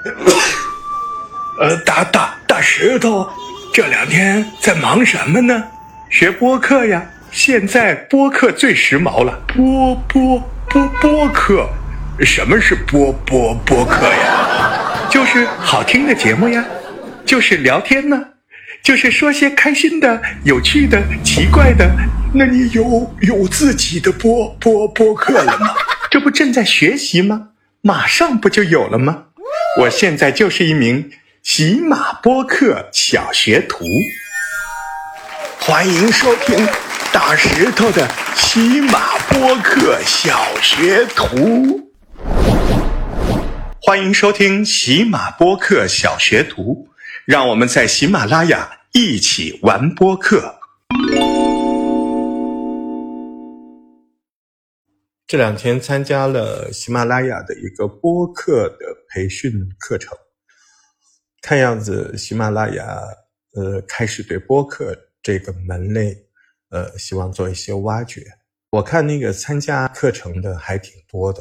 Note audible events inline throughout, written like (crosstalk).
(coughs) 呃，大大大石头，这两天在忙什么呢？学播客呀。现在播客最时髦了，播播播播客。什么是播播播客呀？就是好听的节目呀，就是聊天呢，就是说些开心的、有趣的、奇怪的。那你有有自己的播播播客了吗？这不正在学习吗？马上不就有了吗？我现在就是一名喜马播客小学徒，欢迎收听大石头的喜马播客小学徒。欢迎收听喜马播客小学徒，让我们在喜马拉雅一起玩播客。这两天参加了喜马拉雅的一个播客的培训课程，看样子喜马拉雅呃开始对播客这个门类呃希望做一些挖掘。我看那个参加课程的还挺多的，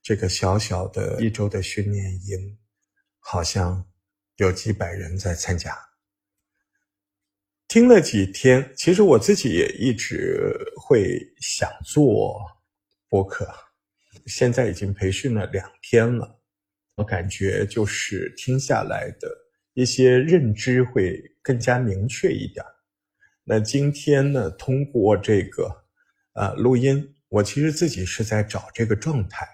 这个小小的一周的训练营，好像有几百人在参加。听了几天，其实我自己也一直会想做。播客现在已经培训了两天了，我感觉就是听下来的一些认知会更加明确一点。那今天呢，通过这个呃录音，我其实自己是在找这个状态，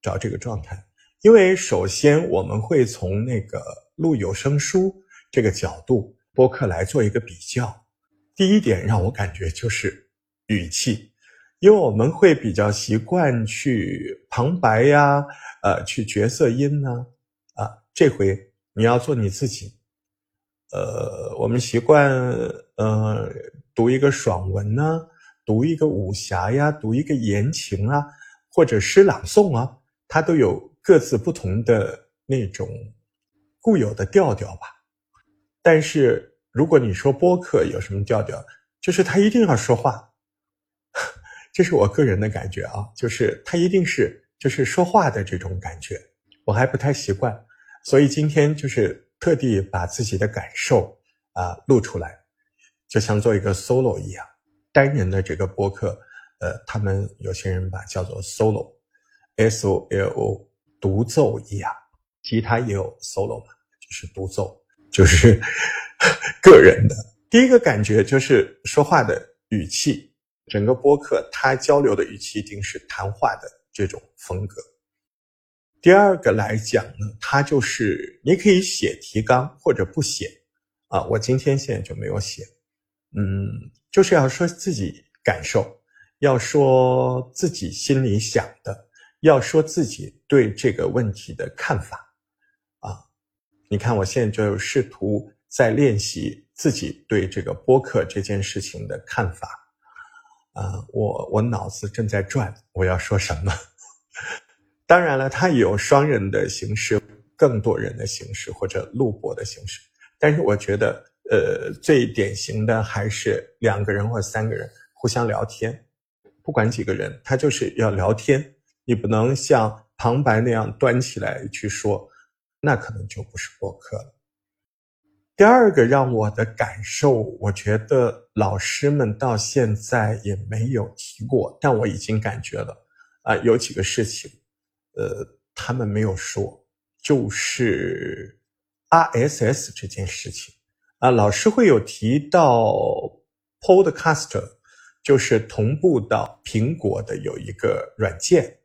找这个状态。因为首先我们会从那个录有声书这个角度，播客来做一个比较。第一点让我感觉就是语气。因为我们会比较习惯去旁白呀，呃，去角色音呢，啊，这回你要做你自己，呃，我们习惯呃读一个爽文呢，读一个武侠呀，读一个言情啊，或者诗朗诵啊，它都有各自不同的那种固有的调调吧。但是如果你说播客有什么调调，就是他一定要说话。这是我个人的感觉啊，就是他一定是就是说话的这种感觉，我还不太习惯，所以今天就是特地把自己的感受啊录出来，就像做一个 solo 一样，单人的这个播客，呃，他们有些人把叫做 solo，s o l o，独奏一样，吉他也有 solo 嘛，就是独奏，就是 (laughs) 个人的。第一个感觉就是说话的语气。整个播客，它交流的语气一定是谈话的这种风格。第二个来讲呢，它就是你可以写提纲或者不写啊。我今天现在就没有写，嗯，就是要说自己感受，要说自己心里想的，要说自己对这个问题的看法啊。你看，我现在就试图在练习自己对这个播客这件事情的看法。啊，我我脑子正在转，我要说什么？(laughs) 当然了，它有双人的形式，更多人的形式，或者录播的形式。但是我觉得，呃，最典型的还是两个人或三个人互相聊天，不管几个人，他就是要聊天。你不能像旁白那样端起来去说，那可能就不是播客了。第二个让我的感受，我觉得老师们到现在也没有提过，但我已经感觉了，啊，有几个事情，呃，他们没有说，就是 RSS 这件事情，啊，老师会有提到 Podcast，就是同步到苹果的有一个软件，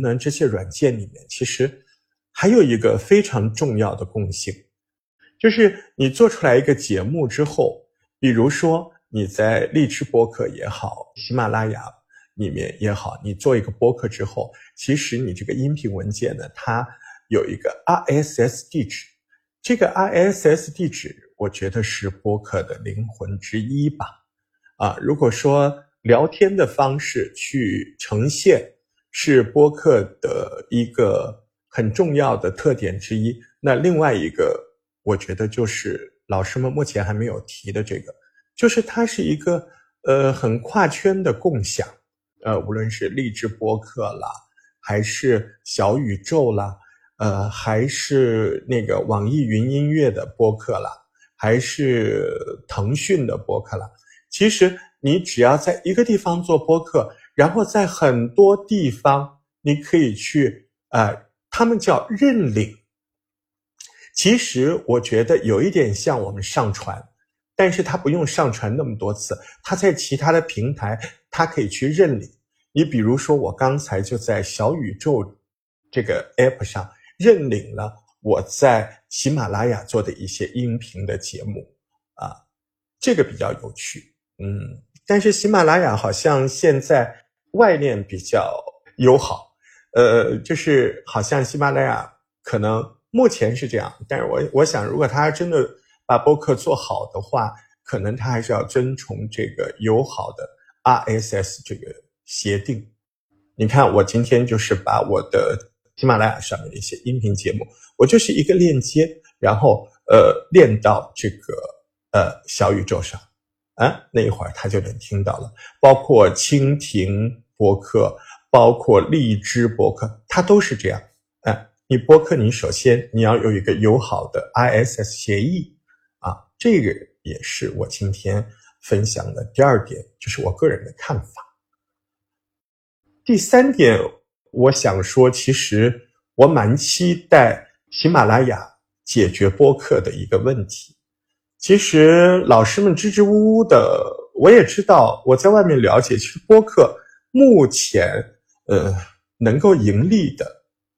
那这些软件里面其实还有一个非常重要的共性。就是你做出来一个节目之后，比如说你在荔枝播客也好，喜马拉雅里面也好，你做一个播客之后，其实你这个音频文件呢，它有一个 RSS 地址，这个 RSS 地址，我觉得是播客的灵魂之一吧。啊，如果说聊天的方式去呈现是播客的一个很重要的特点之一，那另外一个。我觉得就是老师们目前还没有提的这个，就是它是一个呃很跨圈的共享，呃，无论是励志播客啦，还是小宇宙啦，呃，还是那个网易云音乐的播客啦，还是腾讯的播客啦。其实你只要在一个地方做播客，然后在很多地方你可以去，呃，他们叫认领。其实我觉得有一点像我们上传，但是它不用上传那么多次，它在其他的平台它可以去认领。你比如说，我刚才就在小宇宙这个 app 上。认领了我在喜马拉雅做的一些音频的节目啊，这个比较有趣，嗯，但是喜马拉雅好像现在外链比较友好，呃，就是好像喜马拉雅可能目前是这样，但是我我想，如果他真的把播客做好的话，可能他还是要遵从这个友好的 RSS 这个协定。你看，我今天就是把我的。喜马拉雅上面的一些音频节目，我就是一个链接，然后呃链到这个呃小宇宙上，啊，那一会儿他就能听到了。包括蜻蜓播客，包括荔枝播客，它都是这样。你播客，你首先你要有一个友好的 ISS 协议啊，这个也是我今天分享的第二点，就是我个人的看法。第三点。我想说，其实我蛮期待喜马拉雅解决播客的一个问题。其实老师们支支吾吾的，我也知道，我在外面了解，其实播客目前呃能够盈利的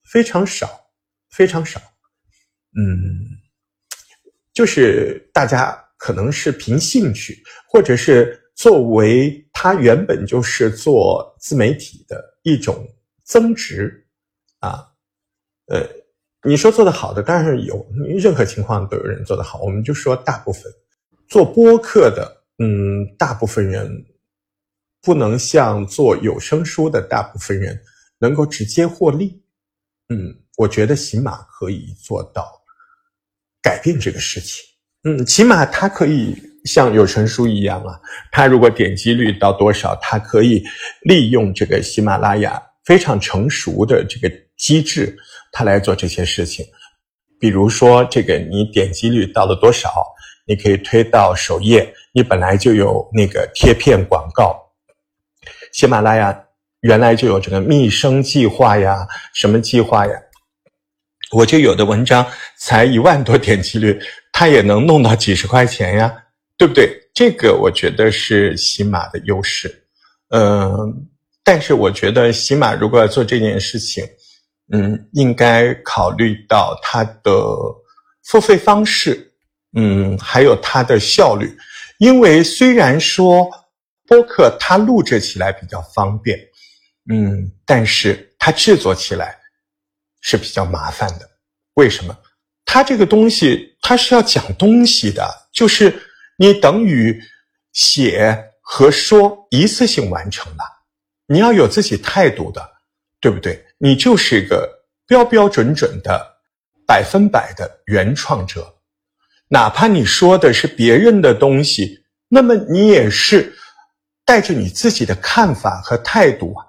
非常少，非常少。嗯，就是大家可能是凭兴趣，或者是作为他原本就是做自媒体的一种。增值，啊，呃，你说做得好的当然是有，任何情况都有人做得好。我们就说大部分做播客的，嗯，大部分人不能像做有声书的大部分人能够直接获利。嗯，我觉得起码可以做到改变这个事情。嗯，起码它可以像有声书一样啊，它如果点击率到多少，它可以利用这个喜马拉雅。非常成熟的这个机制，它来做这些事情。比如说，这个你点击率到了多少，你可以推到首页。你本来就有那个贴片广告，喜马拉雅原来就有这个密生计划呀，什么计划呀？我就有的文章才一万多点击率，它也能弄到几十块钱呀，对不对？这个我觉得是喜马的优势，嗯。但是我觉得，起码如果要做这件事情，嗯，应该考虑到它的付费方式，嗯，还有它的效率。因为虽然说播客它录制起来比较方便，嗯，但是它制作起来是比较麻烦的。为什么？它这个东西它是要讲东西的，就是你等于写和说一次性完成了。你要有自己态度的，对不对？你就是一个标标准准的百分百的原创者，哪怕你说的是别人的东西，那么你也是带着你自己的看法和态度啊，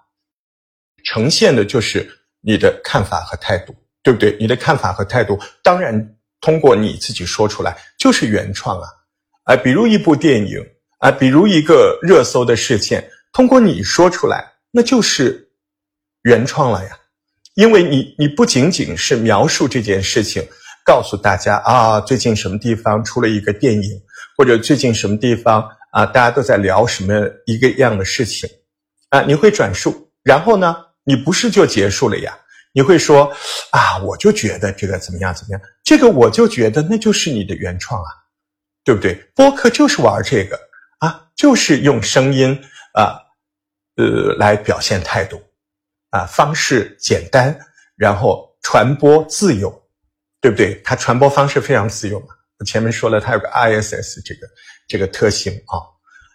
呈现的就是你的看法和态度，对不对？你的看法和态度，当然通过你自己说出来就是原创啊，啊，比如一部电影啊，比如一个热搜的事件。通过你说出来，那就是原创了呀，因为你你不仅仅是描述这件事情，告诉大家啊，最近什么地方出了一个电影，或者最近什么地方啊，大家都在聊什么一个样的事情，啊，你会转述，然后呢，你不是就结束了呀？你会说啊，我就觉得这个怎么样怎么样，这个我就觉得那就是你的原创啊，对不对？播客就是玩这个啊，就是用声音啊。呃，来表现态度，啊，方式简单，然后传播自由，对不对？它传播方式非常自由嘛。我前面说了，它有个 ISS 这个这个特性啊，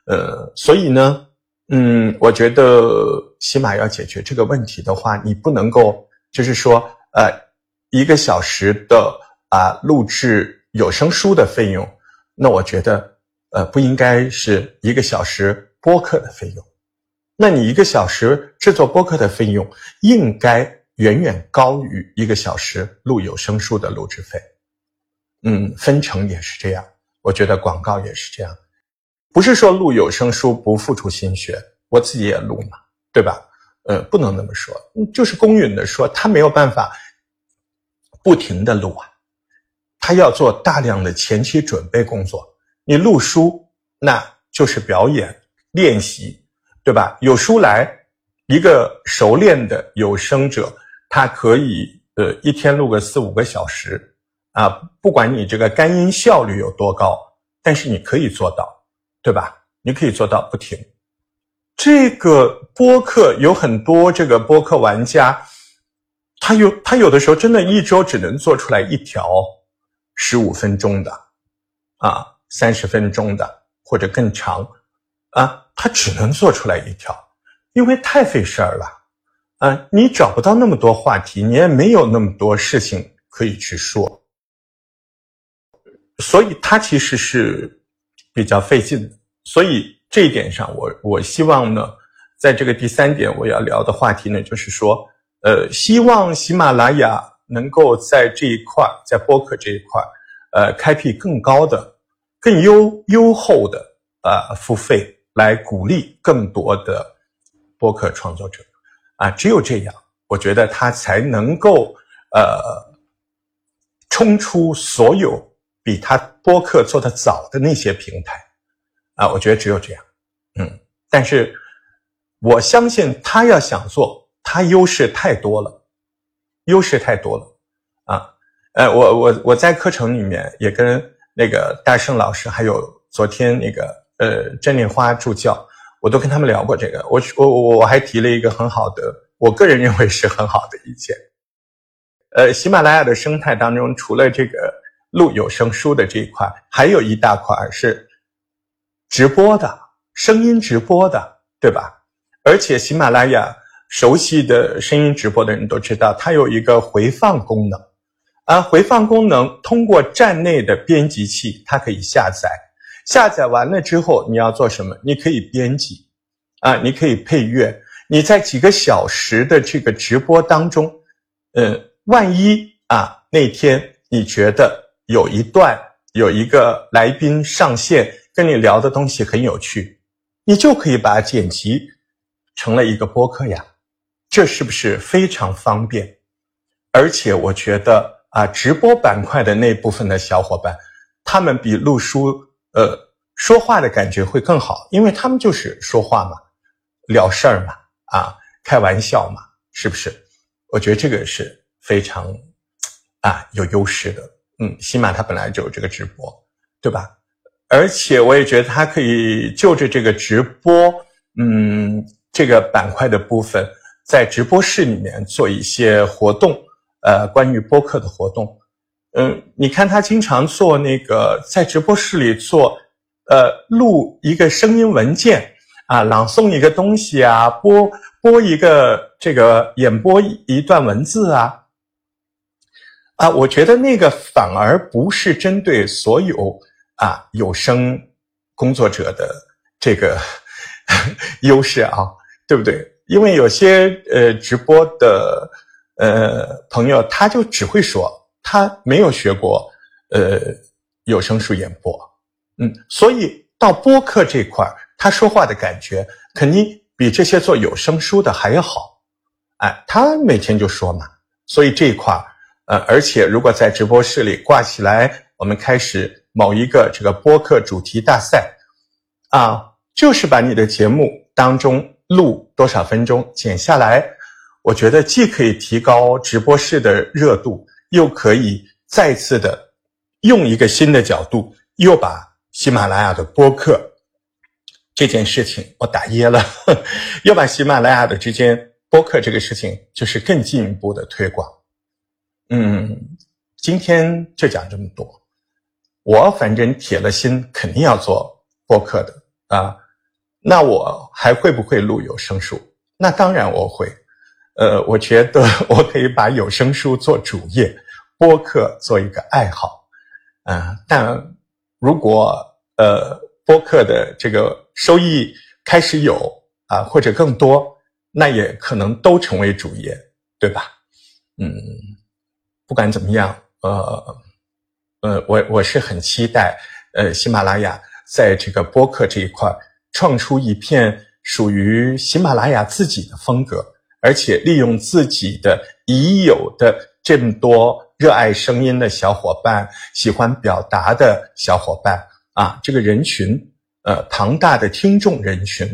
呃，所以呢，嗯，我觉得起码要解决这个问题的话，你不能够就是说，呃，一个小时的啊录制有声书的费用，那我觉得呃不应该是一个小时播客的费用。那你一个小时制作播客的费用应该远远高于一个小时录有声书的录制费。嗯，分成也是这样，我觉得广告也是这样，不是说录有声书不付出心血，我自己也录嘛，对吧？呃，不能那么说，就是公允的说，他没有办法不停的录啊，他要做大量的前期准备工作。你录书那就是表演练习，对吧？有书来，一个熟练的有声者，他可以呃一天录个四五个小时。啊，不管你这个干音效率有多高，但是你可以做到，对吧？你可以做到不停。这个播客有很多这个播客玩家，他有他有的时候真的一周只能做出来一条十五分钟的，啊，三十分钟的或者更长，啊，他只能做出来一条，因为太费事儿了，啊，你找不到那么多话题，你也没有那么多事情可以去说。所以他其实是比较费劲，所以这一点上，我我希望呢，在这个第三点我要聊的话题呢，就是说，呃，希望喜马拉雅能够在这一块，在播客这一块，呃，开辟更高的、更优优厚的啊付费，来鼓励更多的播客创作者，啊，只有这样，我觉得它才能够呃冲出所有。比他播客做的早的那些平台，啊，我觉得只有这样，嗯，但是我相信他要想做，他优势太多了，优势太多了，啊，呃，我我我在课程里面也跟那个大圣老师，还有昨天那个呃珍妮花助教，我都跟他们聊过这个，我我我我还提了一个很好的，我个人认为是很好的意见，呃，喜马拉雅的生态当中，除了这个。录有声书的这一块，还有一大块是直播的声音直播的，对吧？而且喜马拉雅熟悉的声音直播的人都知道，它有一个回放功能啊，回放功能通过站内的编辑器，它可以下载，下载完了之后你要做什么？你可以编辑啊，你可以配乐，你在几个小时的这个直播当中，嗯，万一啊那天你觉得。有一段有一个来宾上线跟你聊的东西很有趣，你就可以把它剪辑成了一个播客呀，这是不是非常方便？而且我觉得啊，直播板块的那部分的小伙伴，他们比录书呃说话的感觉会更好，因为他们就是说话嘛，聊事儿嘛，啊，开玩笑嘛，是不是？我觉得这个是非常啊有优势的。嗯，起码他本来就有这个直播，对吧？而且我也觉得他可以就着这个直播，嗯，这个板块的部分，在直播室里面做一些活动，呃，关于播客的活动。嗯，你看他经常做那个在直播室里做，呃，录一个声音文件啊，朗诵一个东西啊，播播一个这个演播一段文字啊。啊，我觉得那个反而不是针对所有啊有声工作者的这个 (laughs) 优势啊，对不对？因为有些呃直播的呃朋友，他就只会说，他没有学过呃有声书演播，嗯，所以到播客这块他说话的感觉肯定比这些做有声书的还要好，哎，他每天就说嘛，所以这一块呃，而且如果在直播室里挂起来，我们开始某一个这个播客主题大赛，啊，就是把你的节目当中录多少分钟剪下来，我觉得既可以提高直播室的热度，又可以再次的用一个新的角度，又把喜马拉雅的播客这件事情我打噎了，(laughs) 又把喜马拉雅的之间播客这个事情就是更进一步的推广。嗯，今天就讲这么多。我反正铁了心，肯定要做播客的啊。那我还会不会录有声书？那当然我会。呃，我觉得 (laughs) 我可以把有声书做主业，播客做一个爱好。啊，但如果呃播客的这个收益开始有啊，或者更多，那也可能都成为主业，对吧？嗯，不管怎么样，呃，呃，我我是很期待，呃，喜马拉雅在这个播客这一块创出一片属于喜马拉雅自己的风格，而且利用自己的已有的这么多热爱声音的小伙伴、喜欢表达的小伙伴啊，这个人群，呃，庞大的听众人群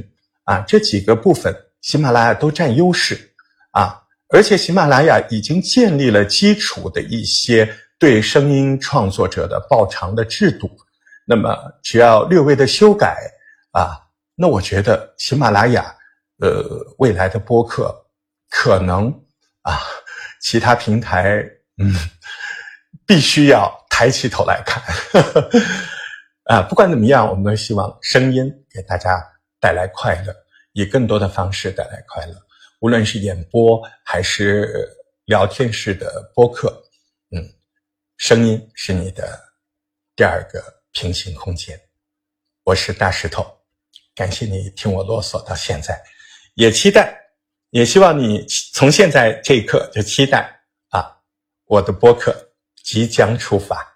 啊，这几个部分。喜马拉雅都占优势啊，而且喜马拉雅已经建立了基础的一些对声音创作者的报偿的制度。那么只要略微的修改啊，那我觉得喜马拉雅呃未来的播客可能啊，其他平台嗯 (laughs) 必须要抬起头来看 (laughs) 啊。不管怎么样，我们都希望声音给大家带来快乐。以更多的方式带来快乐，无论是演播还是聊天式的播客，嗯，声音是你的第二个平行空间。我是大石头，感谢你听我啰嗦到现在，也期待，也希望你从现在这一刻就期待啊，我的播客即将出发。